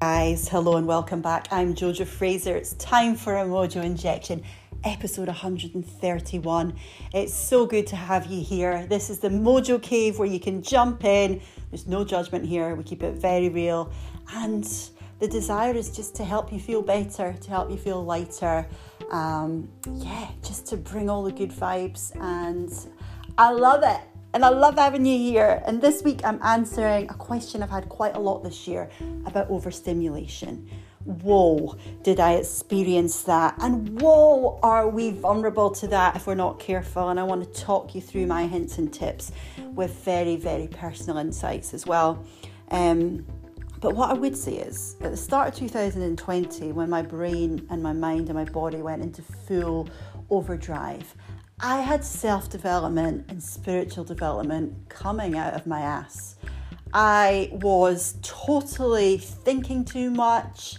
Guys, hello and welcome back. I'm Jojo Fraser. It's time for a Mojo Injection, episode 131. It's so good to have you here. This is the Mojo Cave where you can jump in. There's no judgment here. We keep it very real. And the desire is just to help you feel better, to help you feel lighter. Um, yeah, just to bring all the good vibes. And I love it. And I love having you here. And this week I'm answering a question I've had quite a lot this year about overstimulation. Whoa, did I experience that? And whoa, are we vulnerable to that if we're not careful? And I want to talk you through my hints and tips with very, very personal insights as well. Um, but what I would say is, at the start of 2020, when my brain and my mind and my body went into full overdrive, I had self development and spiritual development coming out of my ass. I was totally thinking too much.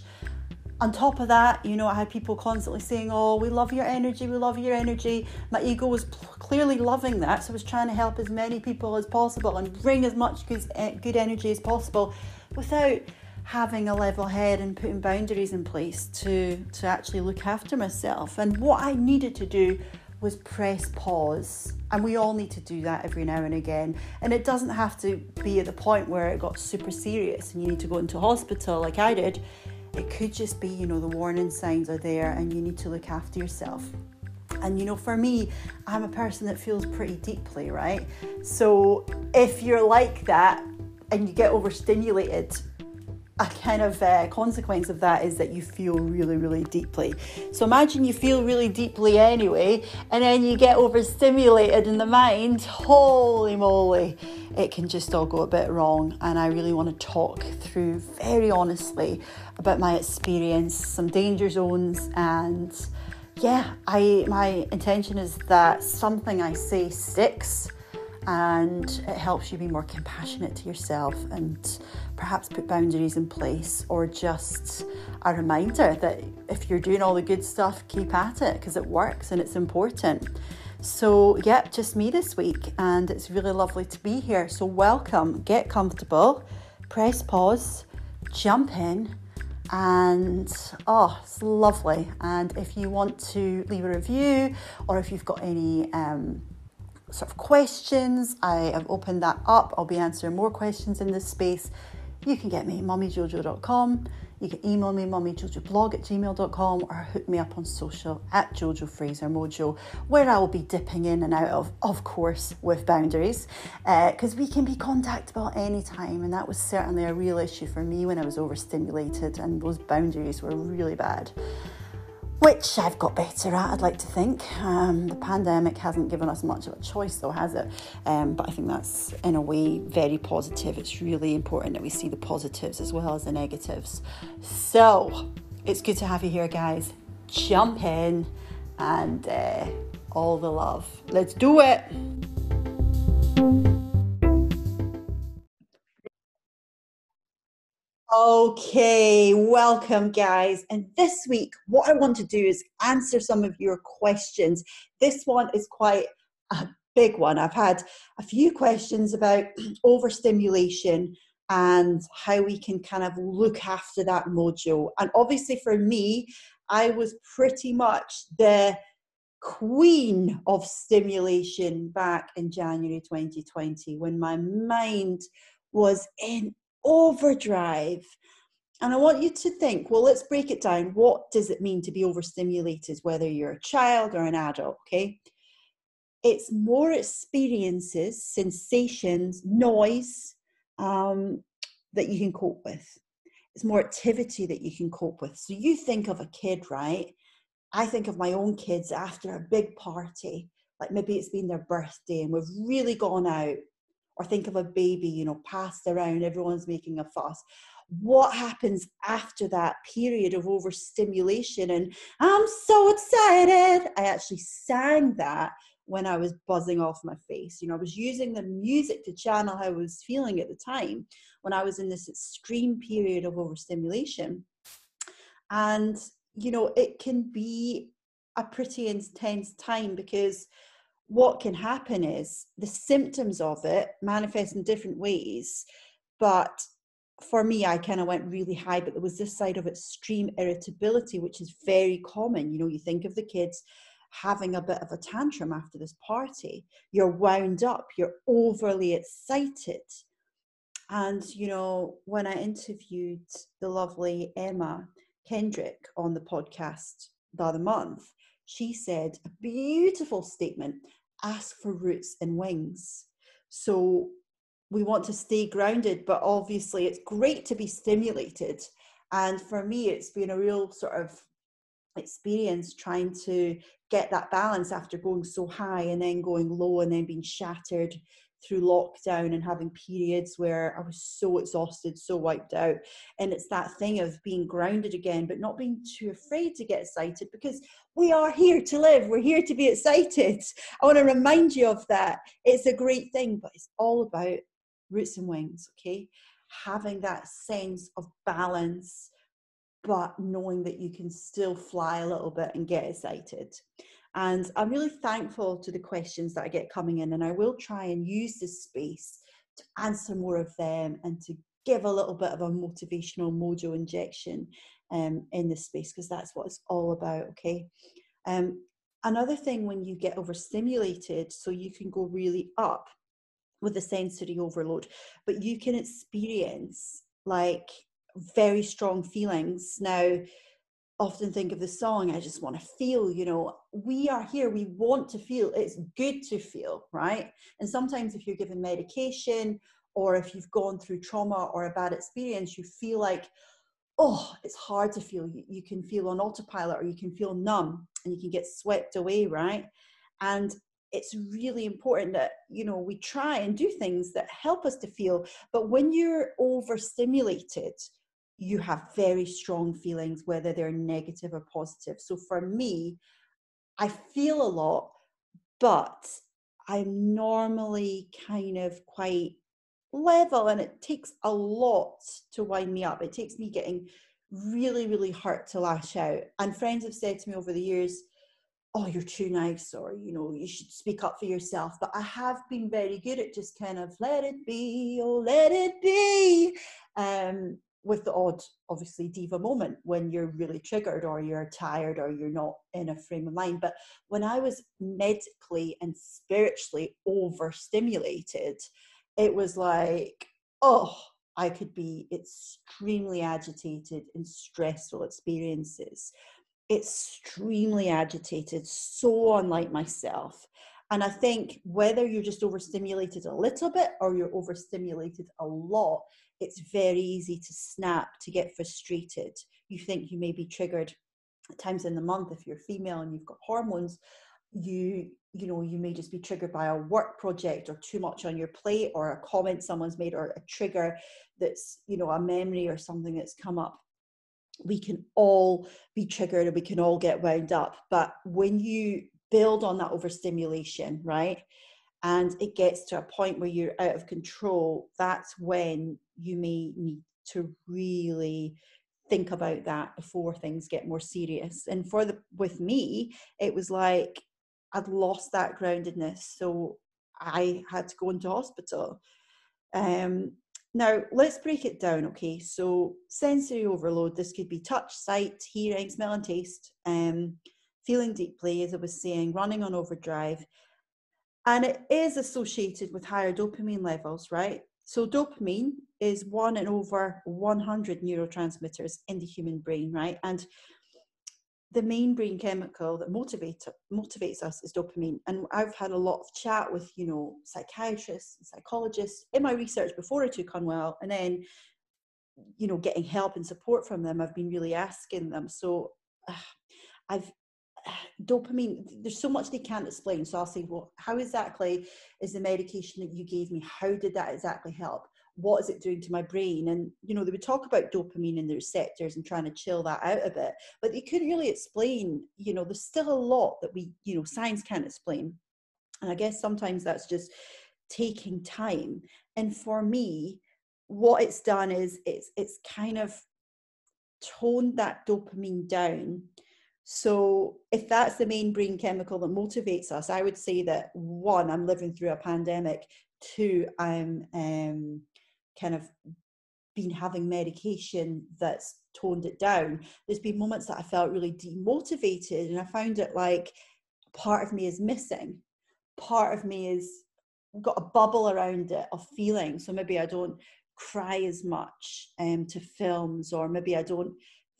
On top of that, you know, I had people constantly saying, Oh, we love your energy, we love your energy. My ego was clearly loving that, so I was trying to help as many people as possible and bring as much good, eh, good energy as possible without having a level head and putting boundaries in place to, to actually look after myself. And what I needed to do was press pause. And we all need to do that every now and again. And it doesn't have to be at the point where it got super serious and you need to go into hospital like I did. It could just be, you know, the warning signs are there and you need to look after yourself. And you know, for me, I'm a person that feels pretty deeply, right? So if you're like that and you get overstimulated, a kind of uh, consequence of that is that you feel really, really deeply. So imagine you feel really deeply anyway, and then you get overstimulated in the mind. Holy moly, it can just all go a bit wrong. And I really want to talk through very honestly about my experience, some danger zones, and yeah, I my intention is that something I say sticks and it helps you be more compassionate to yourself and perhaps put boundaries in place or just a reminder that if you're doing all the good stuff, keep at it because it works and it's important. So, yeah, just me this week, and it's really lovely to be here. So, welcome, get comfortable, press pause, jump in, and oh, it's lovely. And if you want to leave a review or if you've got any um, sort of questions. I have opened that up. I'll be answering more questions in this space. You can get me at mummyjojo.com. You can email me mummyjojoblog at gmail.com or hook me up on social at Jojo Fraser Mojo, where I will be dipping in and out of, of course, with boundaries, because uh, we can be contactable anytime. And that was certainly a real issue for me when I was overstimulated, and those boundaries were really bad which I've got better at, I'd like to think. Um, the pandemic hasn't given us much of a choice, though, has it? Um, but I think that's, in a way, very positive. It's really important that we see the positives as well as the negatives. So, it's good to have you here, guys. Jump in and uh, all the love. Let's do it. Okay, welcome, guys. And this week, what I want to do is answer some of your questions. This one is quite a big one. I've had a few questions about overstimulation and how we can kind of look after that mojo. And obviously, for me, I was pretty much the queen of stimulation back in January 2020 when my mind was in overdrive. And I want you to think, well, let's break it down. What does it mean to be overstimulated, whether you're a child or an adult? Okay. It's more experiences, sensations, noise um, that you can cope with. It's more activity that you can cope with. So you think of a kid, right? I think of my own kids after a big party, like maybe it's been their birthday and we've really gone out or think of a baby, you know, passed around, everyone's making a fuss. What happens after that period of overstimulation? And I'm so excited. I actually sang that when I was buzzing off my face. You know, I was using the music to channel how I was feeling at the time when I was in this extreme period of overstimulation. And, you know, it can be a pretty intense time because what can happen is the symptoms of it manifest in different ways, but for me, I kind of went really high, but there was this side of extreme irritability, which is very common. You know, you think of the kids having a bit of a tantrum after this party. You're wound up, you're overly excited. And, you know, when I interviewed the lovely Emma Kendrick on the podcast the other month, she said a beautiful statement ask for roots and wings. So we want to stay grounded, but obviously it's great to be stimulated. And for me, it's been a real sort of experience trying to get that balance after going so high and then going low and then being shattered through lockdown and having periods where I was so exhausted, so wiped out. And it's that thing of being grounded again, but not being too afraid to get excited because we are here to live. We're here to be excited. I want to remind you of that. It's a great thing, but it's all about roots and wings, okay? Having that sense of balance, but knowing that you can still fly a little bit and get excited. And I'm really thankful to the questions that I get coming in, and I will try and use this space to answer more of them and to give a little bit of a motivational mojo injection um, in this space because that's what it's all about. Okay. Um, another thing when you get overstimulated, so you can go really up with the sensory overload, but you can experience like very strong feelings. Now, often think of the song, I just want to feel, you know, we are here, we want to feel, it's good to feel, right? And sometimes if you're given medication or if you've gone through trauma or a bad experience, you feel like, oh, it's hard to feel. You, you can feel on autopilot or you can feel numb and you can get swept away, right? And it's really important that you know we try and do things that help us to feel but when you're overstimulated you have very strong feelings, whether they're negative or positive. So for me, I feel a lot, but I'm normally kind of quite level and it takes a lot to wind me up. It takes me getting really, really hurt to lash out. And friends have said to me over the years, oh, you're too nice, or, you know, you should speak up for yourself. But I have been very good at just kind of let it be, oh, let it be. Um, with the odd, obviously, diva moment when you're really triggered or you're tired or you're not in a frame of mind. But when I was medically and spiritually overstimulated, it was like, oh, I could be extremely agitated in stressful experiences, extremely agitated, so unlike myself. And I think whether you're just overstimulated a little bit or you're overstimulated a lot, it's very easy to snap, to get frustrated. You think you may be triggered at times in the month if you're female and you've got hormones. You you know you may just be triggered by a work project or too much on your plate or a comment someone's made or a trigger that's you know a memory or something that's come up we can all be triggered and we can all get wound up but when you build on that overstimulation right and it gets to a point where you're out of control, that's when you may need to really think about that before things get more serious. And for the with me, it was like I'd lost that groundedness, so I had to go into hospital. Um, now let's break it down. Okay, so sensory overload. This could be touch, sight, hearing, smell, and taste. Um, feeling deeply, as I was saying, running on overdrive and it is associated with higher dopamine levels, right? So, dopamine is one in over 100 neurotransmitters in the human brain, right? And the main brain chemical that motivates motivates us is dopamine. And I've had a lot of chat with, you know, psychiatrists and psychologists in my research before I took Unwell, and then, you know, getting help and support from them. I've been really asking them. So, uh, I've dopamine there's so much they can't explain so i'll say well how exactly is the medication that you gave me how did that exactly help what is it doing to my brain? And you know they would talk about dopamine and the receptors and trying to chill that out a bit but they couldn't really explain you know there's still a lot that we you know science can't explain. And i guess sometimes that's just taking time. And for me what it's done is it's it's kind of toned that dopamine down. So, if that's the main brain chemical that motivates us, I would say that one, I'm living through a pandemic. Two, I'm um, kind of been having medication that's toned it down. There's been moments that I felt really demotivated and I found it like part of me is missing. Part of me is got a bubble around it of feeling. So maybe I don't cry as much um, to films, or maybe I don't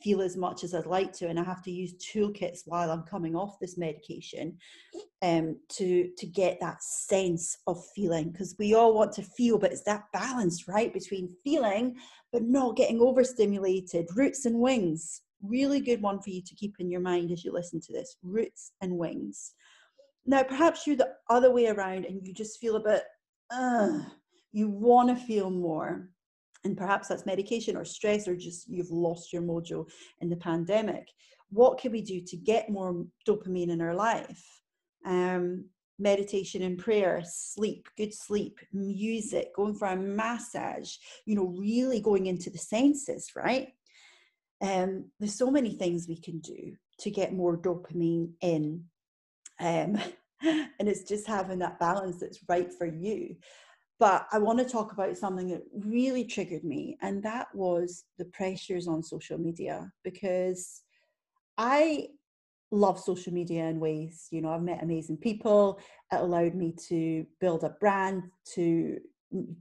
feel as much as I'd like to, and I have to use toolkits while I'm coming off this medication um, to to get that sense of feeling. Because we all want to feel, but it's that balance, right, between feeling but not getting overstimulated. Roots and wings, really good one for you to keep in your mind as you listen to this. Roots and wings. Now, perhaps you're the other way around, and you just feel a bit. Uh, you want to feel more and perhaps that's medication or stress or just you've lost your mojo in the pandemic. What can we do to get more dopamine in our life? Um, meditation and prayer sleep good sleep music going for a massage you know really going into the senses right? Um, there's so many things we can do to get more dopamine in um, and it's just having that balance that's right for you but I want to talk about something that really triggered me, and that was the pressures on social media because I love social media in ways, you know, I've met amazing people. It allowed me to build a brand, to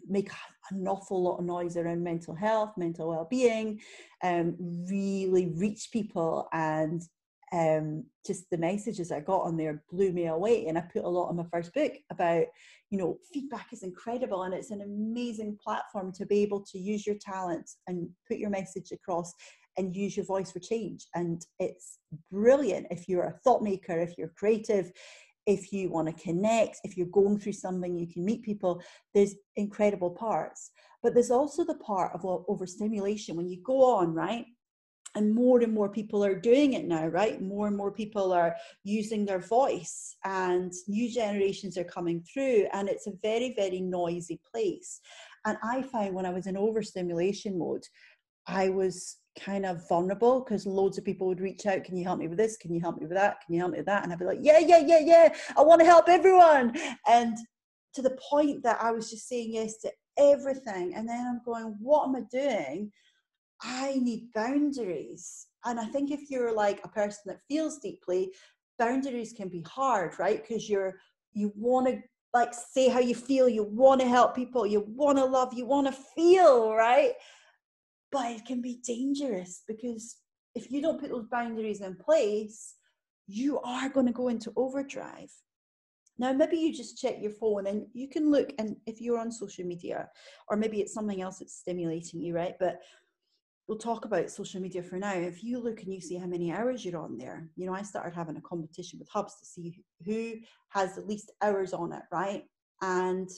make an awful lot of noise around mental health, mental well-being, um, really reach people and um, just the messages I got on there blew me away. And I put a lot on my first book about, you know, feedback is incredible and it's an amazing platform to be able to use your talents and put your message across and use your voice for change. And it's brilliant if you're a thought maker, if you're creative, if you want to connect, if you're going through something, you can meet people. There's incredible parts. But there's also the part of overstimulation when you go on, right? And more and more people are doing it now right? More and more people are using their voice and new generations are coming through and it's a very very noisy place. And i found when i was in overstimulation mode i was kind of vulnerable because loads of people would reach out can you help me with this? Can you help me with that? Can you help me with that? And i'd be like yeah yeah yeah yeah i want to help everyone. And to the point that i was just saying yes to everything. And then i'm going what am i doing I need boundaries. And I think if you're like a person that feels deeply, boundaries can be hard, right? Because you're you want to like say how you feel, you want to help people, you want to love, you want to feel, right? But it can be dangerous because if you don't put those boundaries in place, you are going to go into overdrive. Now, maybe you just check your phone and you can look, and if you're on social media, or maybe it's something else that's stimulating you, right? But we'll talk about social media for now. If you look and you see how many hours you're on there, you know, I started having a competition with Hubs to see who has the least hours on it, right? And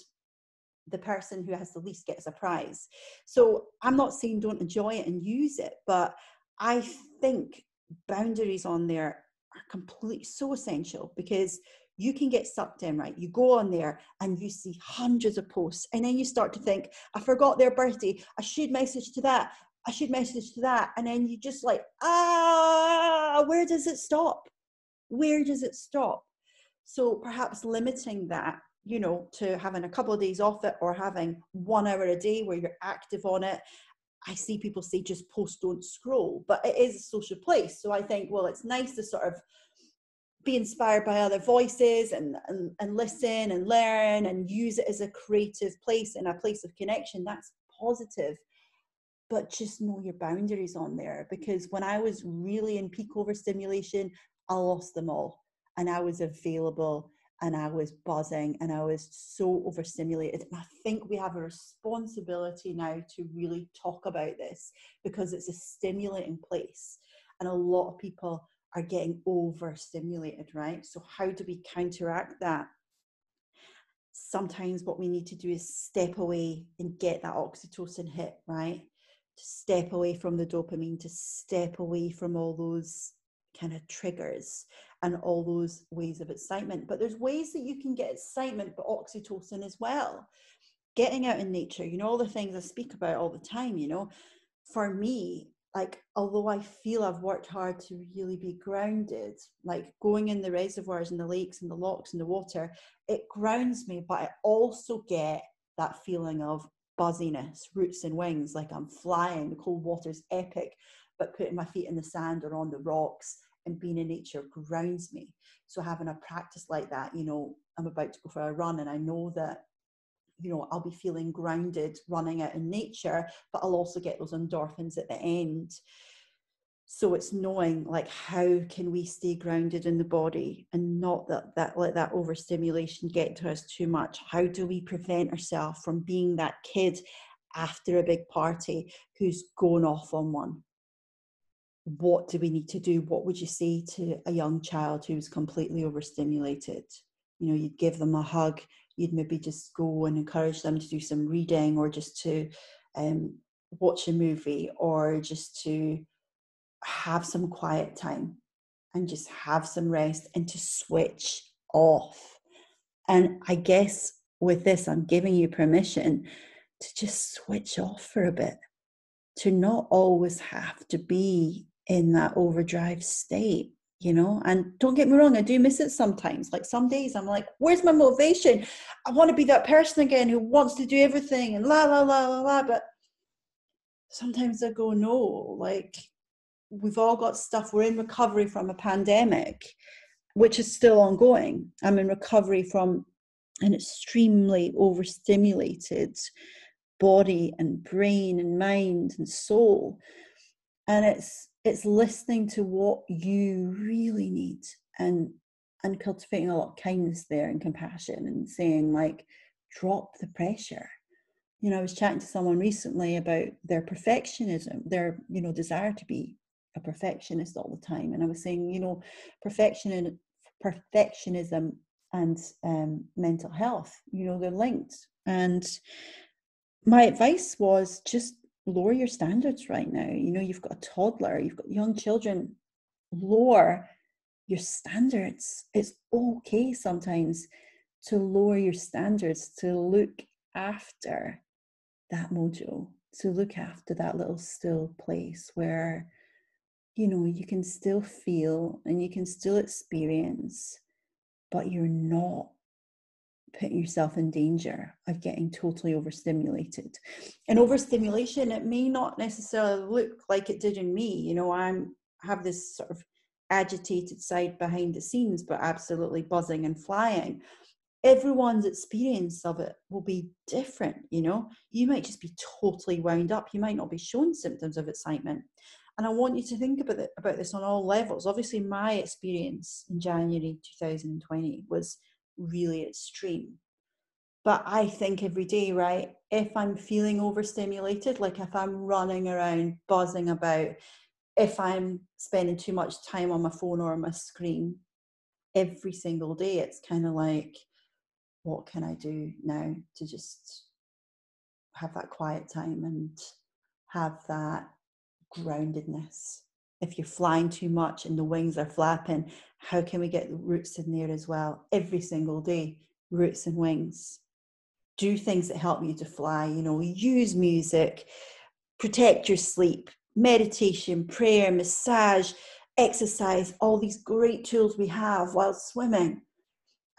the person who has the least gets a prize. So I'm not saying don't enjoy it and use it, but I think boundaries on there are completely so essential because you can get sucked in, right? You go on there and you see hundreds of posts, and then you start to think, I forgot their birthday. I should message to that. I should message to that. And then you just like, ah, where does it stop? Where does it stop? So perhaps limiting that, you know, to having a couple of days off it or having one hour a day where you're active on it. I see people say just post, don't scroll, but it is a social place. So I think, well, it's nice to sort of be inspired by other voices and, and, and listen and learn and use it as a creative place and a place of connection. That's positive but just know your boundaries on there because when I was really in peak overstimulation, I lost them all and I was available and I was buzzing and I was so overstimulated. And I think we have a responsibility now to really talk about this because it's a stimulating place and a lot of people are getting overstimulated, right? So, how do we counteract that? Sometimes what we need to do is step away and get that oxytocin hit, right? Step away from the dopamine, to step away from all those kind of triggers and all those ways of excitement. But there's ways that you can get excitement, but oxytocin as well. Getting out in nature, you know, all the things I speak about all the time, you know, for me, like, although I feel I've worked hard to really be grounded, like going in the reservoirs and the lakes and the lochs and the water, it grounds me, but I also get that feeling of buzziness, roots and wings, like I'm flying. The cold water's epic, but putting my feet in the sand or on the rocks and being in nature grounds me. So having a practice like that, you know, I'm about to go for a run and I know that you know i'll be feeling grounded running out in nature but i'll also get those endorphins at the end so it's knowing like how can we stay grounded in the body and not that that let that overstimulation get to us too much? How do we prevent ourselves from being that kid after a big party who's going off on one? What do we need to do? What would you say to a young child who's completely overstimulated? You know you'd give them a hug you'd maybe just go and encourage them to do some reading or just to um, watch a movie or just to have some quiet time and just have some rest and to switch off. And I guess with this, I'm giving you permission to just switch off for a bit, to not always have to be in that overdrive state, you know. And don't get me wrong, I do miss it sometimes. Like some days I'm like, where's my motivation? I want to be that person again who wants to do everything and la la la la la. But sometimes I go, no, like we've all got stuff. We're in recovery from a pandemic, which is still ongoing. I'm in recovery from an extremely overstimulated body and brain and mind and soul. And it's it's listening to what you really need and and cultivating a lot of kindness there and compassion and saying like drop the pressure you know i was chatting to someone recently about their perfectionism their you know desire to be a perfectionist all the time and i was saying you know perfection and perfectionism and um, mental health you know they're linked. And my advice was just lower your standards right now. You know you've got a toddler you've got young children lower your standards. It's okay sometimes to lower your standards to look after that mojo to look after that little still place where you know, you can still feel and you can still experience, but you're not putting yourself in danger of getting totally overstimulated. And overstimulation, it may not necessarily look like it did in me. You know, I'm have this sort of agitated side behind the scenes, but absolutely buzzing and flying. Everyone's experience of it will be different, you know. You might just be totally wound up. You might not be showing symptoms of excitement. And I want you to think about it, about this on all levels. Obviously, my experience in January 2020 was really extreme. But I think every day, right, if I'm feeling overstimulated, like if I'm running around, buzzing about, if I'm spending too much time on my phone or on my screen, every single day, it's kind of like, what can I do now to just have that quiet time and have that groundedness. If you're flying too much and the wings are flapping, how can we get the roots in there as well? Every single day, roots and wings. Do things that help you to fly, you know, use music, protect your sleep, meditation, prayer, massage, exercise, all these great tools we have while swimming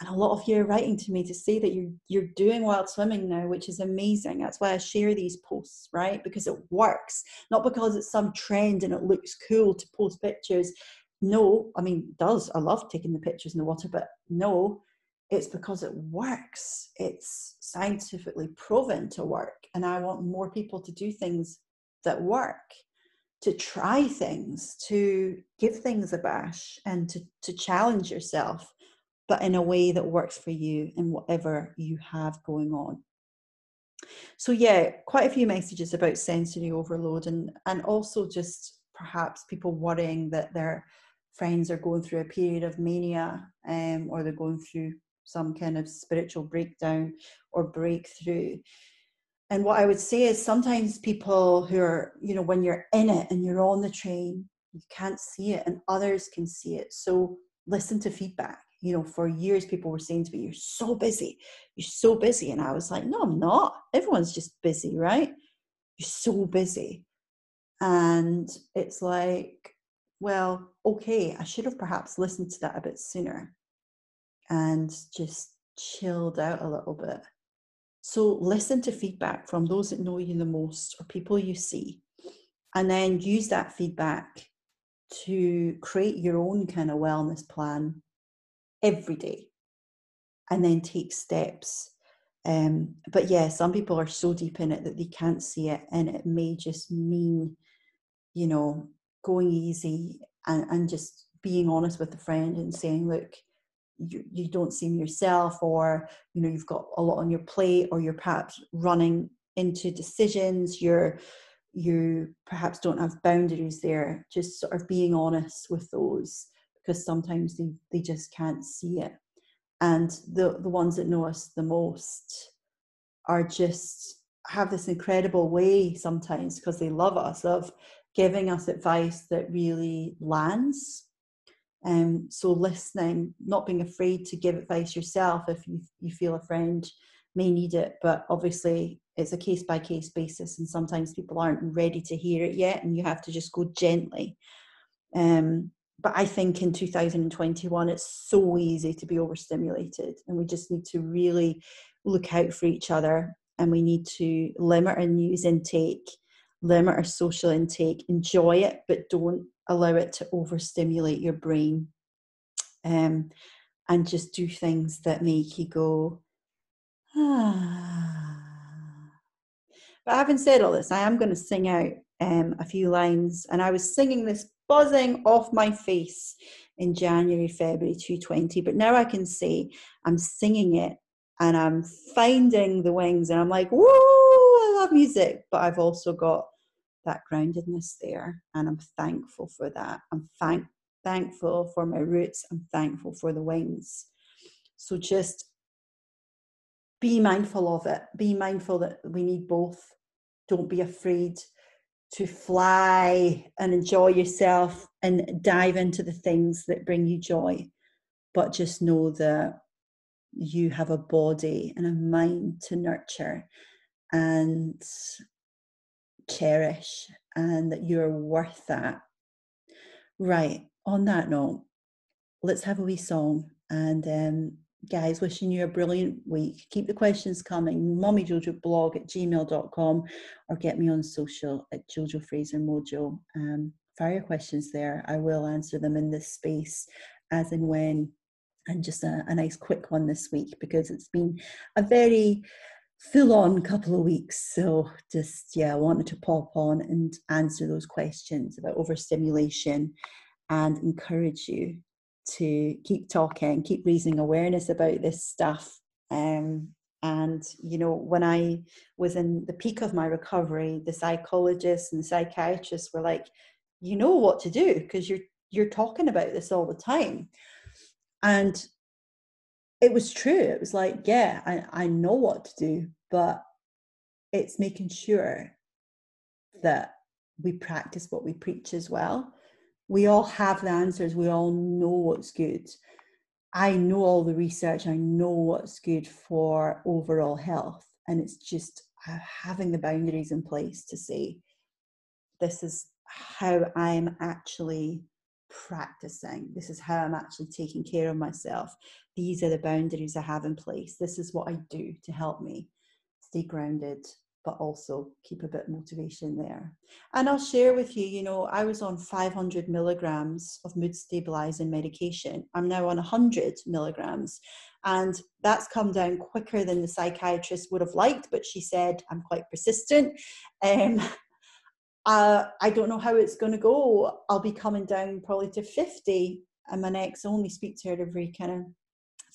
and a lot of you are writing to me to say that you're you're doing wild swimming now which is amazing. That's why i share these posts right? Because it works. Not because it's some trend and it looks cool to post pictures. No i mean does. I love taking the pictures in the water but no it's because it works. It's scientifically proven to work and i want more people to do things that work to try things to give things a bash and to, to challenge yourself but in a way that works for you and whatever you have going on. So yeah, quite a few messages about sensory overload and and also just perhaps people worrying that their friends are going through a period of mania um, or they're going through some kind of spiritual breakdown or breakthrough. And what I would say is sometimes people who are, you know, when you're in it and you're on the train, you can't see it and others can see it. So listen to feedback you know, for years people were saying to me, You're so busy. You're so busy. And I was like, No, I'm not. Everyone's just busy, right? You're so busy. And it's like, well, okay, I should have perhaps listened to that a bit sooner and just chilled out a little bit So listen to feedback from those that know you the most or people you see, and then use that feedback to create your own kind of wellness plan every day and then take steps. Um, but yeah, some people are so deep in it that they can't see it, and it may just mean, you know, going easy and, and just being honest with a friend and saying, look, you, you don't seem yourself, or you know, you've got a lot on your plate, or you're perhaps running into decisions, you're you perhaps don't have boundaries there, just sort of being honest with those because sometimes they, they just can't see it. And the, the ones that know us the most are just have this incredible way sometimes because they love us of giving us advice that really lands. Um, so listening, not being afraid to give advice yourself if you, you feel a friend may need it, but obviously it's a case by case basis, and sometimes people aren't ready to hear it yet, and you have to just go gently. Um, but I think in 2021, it's so easy to be overstimulated, and we just need to really look out for each other, and we need to limit our news intake, limit our social intake, enjoy it, but don't allow it to overstimulate your brain. Um, and just do things that make you go, ah but having said all this, I am going to sing out um, a few lines, and I was singing this buzzing off my face in January, February 2020. But now I can say I'm singing it and I'm finding the wings, and I'm like, whoa, I love music. But I've also got that groundedness there, and I'm thankful for that. I'm thank- thankful for my roots. I'm thankful for the wings. So just be mindful of it. Be mindful that we need both. Don't be afraid to fly and enjoy yourself and dive into the things that bring you joy. But just know that you have a body and a mind to nurture and cherish, and that you're worth that. Right, on that note, let's have a wee song and um, guys, wishing you a brilliant week. Keep the questions coming. blog at gmail.com or get me on social at Jojo Fraser Mojo. Um, fire your questions there. I will answer them in this space as and when. And just a, a nice quick one this week because it's been a very full on couple of weeks. So just, yeah, I wanted to pop on and answer those questions about overstimulation and encourage you to keep talking, keep raising awareness about this stuff. Um, and you know, when I was in the peak of my recovery, the psychologists and the psychiatrists were like, "You know what to do because you're you're talking about this all the time." And it was true. It was like, yeah, I, I know what to do, but it's making sure that we practice what we preach as well we all have the answers. We all know what's good. I know all the research. I know what's good for overall health. And it's just uh, having the boundaries in place to say this is how i'm actually practicing. This is how i'm actually taking care of myself. These are the boundaries i have in place. This is what i do to help me stay grounded but also keep a bit of motivation there. And I'll share with you, you know, I was on 500 milligrams of mood stabilizing medication. I'm now on 100 milligrams. And that's come down quicker than the psychiatrist would have liked, but she said, I'm quite persistent. Um, uh, I don't know how it's going to go. I'll be coming down probably to 50. And my next only speak to her every kind of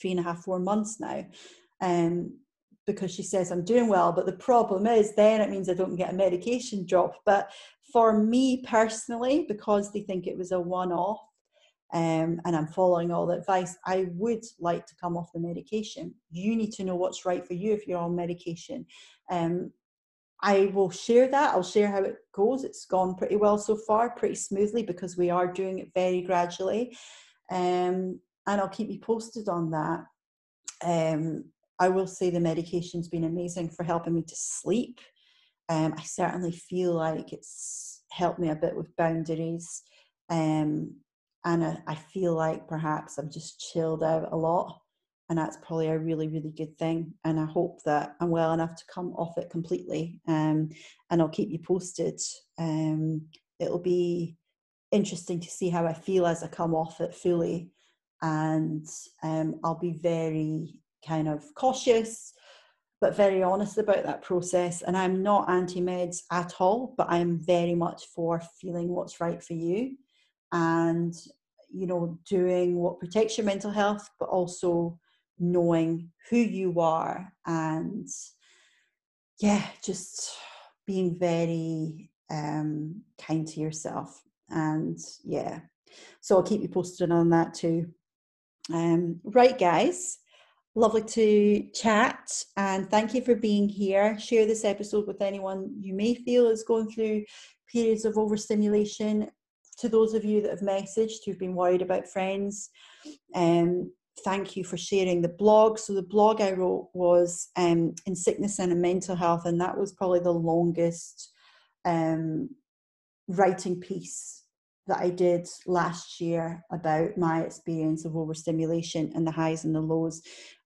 three and a half, four months now. Um, because she says I'm doing well. But the problem is, then it means I don't get a medication drop. But for me personally, because they think it was a one off um, and I'm following all the advice, I would like to come off the medication. You need to know what's right for you if you're on medication. Um, I will share that. I'll share how it goes. It's gone pretty well so far, pretty smoothly because we are doing it very gradually. Um, and I'll keep you posted on that. Um, I will say the medication's been amazing for helping me to sleep. Um, I certainly feel like it's helped me a bit with boundaries. Um, and I, I, feel like perhaps I've just chilled out a lot. and that's probably a really really good thing and i hope that i'm well enough to come off it completely um, and i'll keep you posted um, it'll be interesting to see how i feel as i come off it fully and um, i'll be very kind of cautious but very honest about that process. And i'm not anti-meds at all but i'm very much for feeling what's right for you and you know doing what protects your mental health but also knowing who you are and yeah just being very um, kind to yourself. And yeah. So i'll keep you posted on that too. Um, right guys lovely to chat and thank you for being here. Share this episode with anyone you may feel is going through periods of overstimulation. To those of you that have messaged who've been worried about friends um, thank you for sharing the blog. So the blog I wrote was um, in sickness and in mental health, and that was probably the longest um, writing piece that I did last year about my experience of overstimulation and the highs and the lows,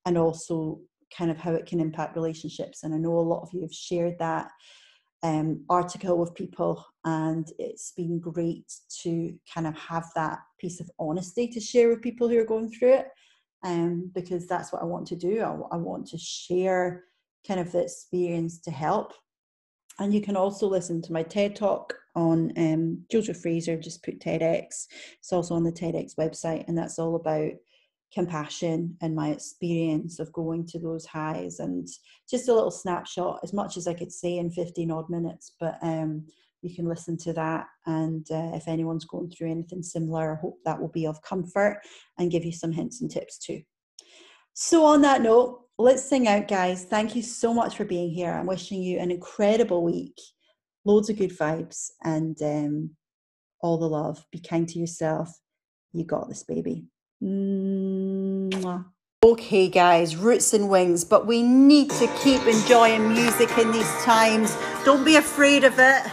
and also kind of how it can impact relationships. And I know a lot of you have shared that um, article with people, and it's been great to kind of have that piece of honesty to share with people who are going through it um, because that's what I want to do. I, I want to share kind of the experience to help. And you can also listen to my TED talk on um, Jojo Fraser, just put TEDx. It's also on the TEDx website, and that's all about compassion and my experience of going to those highs and just a little snapshot, as much as I could say in 15 odd minutes. But um, you can listen to that. And uh, if anyone's going through anything similar, I hope that will be of comfort and give you some hints and tips too. So, on that note, let's sing out, guys. Thank you so much for being here. I'm wishing you an incredible week, loads of good vibes, and um, all the love. Be kind to yourself. You got this, baby. Okay, guys, roots and wings, but we need to keep enjoying music in these times. Don't be afraid of it.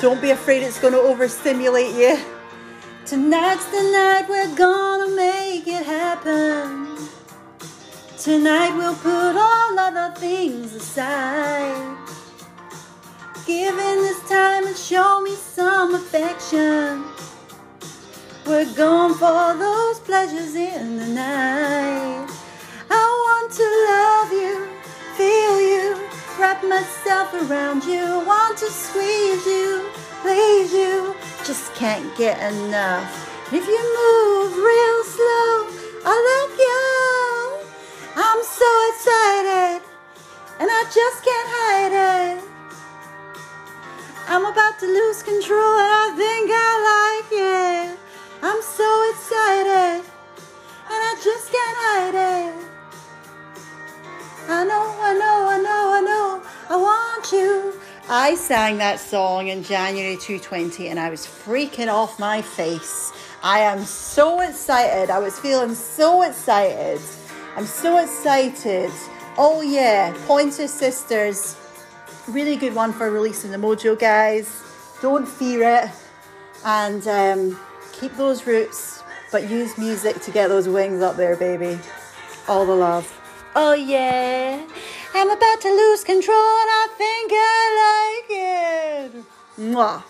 Don't be afraid it's going to overstimulate you. Tonight's the night we're gonna make it happen. Tonight we'll put all other things aside. Give in this time and show me some affection. We're going for those pleasures in the night. I want to love you, feel you wrap myself around you, want to squeeze you, please you, just can't get enough. If you move real slow, I let you. I'm so excited, and I just can't hide it. I'm about to lose control, and I think I I sang that song in January 2020 and I was freaking off my face. I am so excited. I was feeling so excited. I'm so excited. Oh, yeah, Pointer Sisters. Really good one for releasing the mojo, guys. Don't fear it. And um, keep those roots, but use music to get those wings up there, baby. All the love. Oh yeah, I'm about to lose control and I think I like it. Mwah.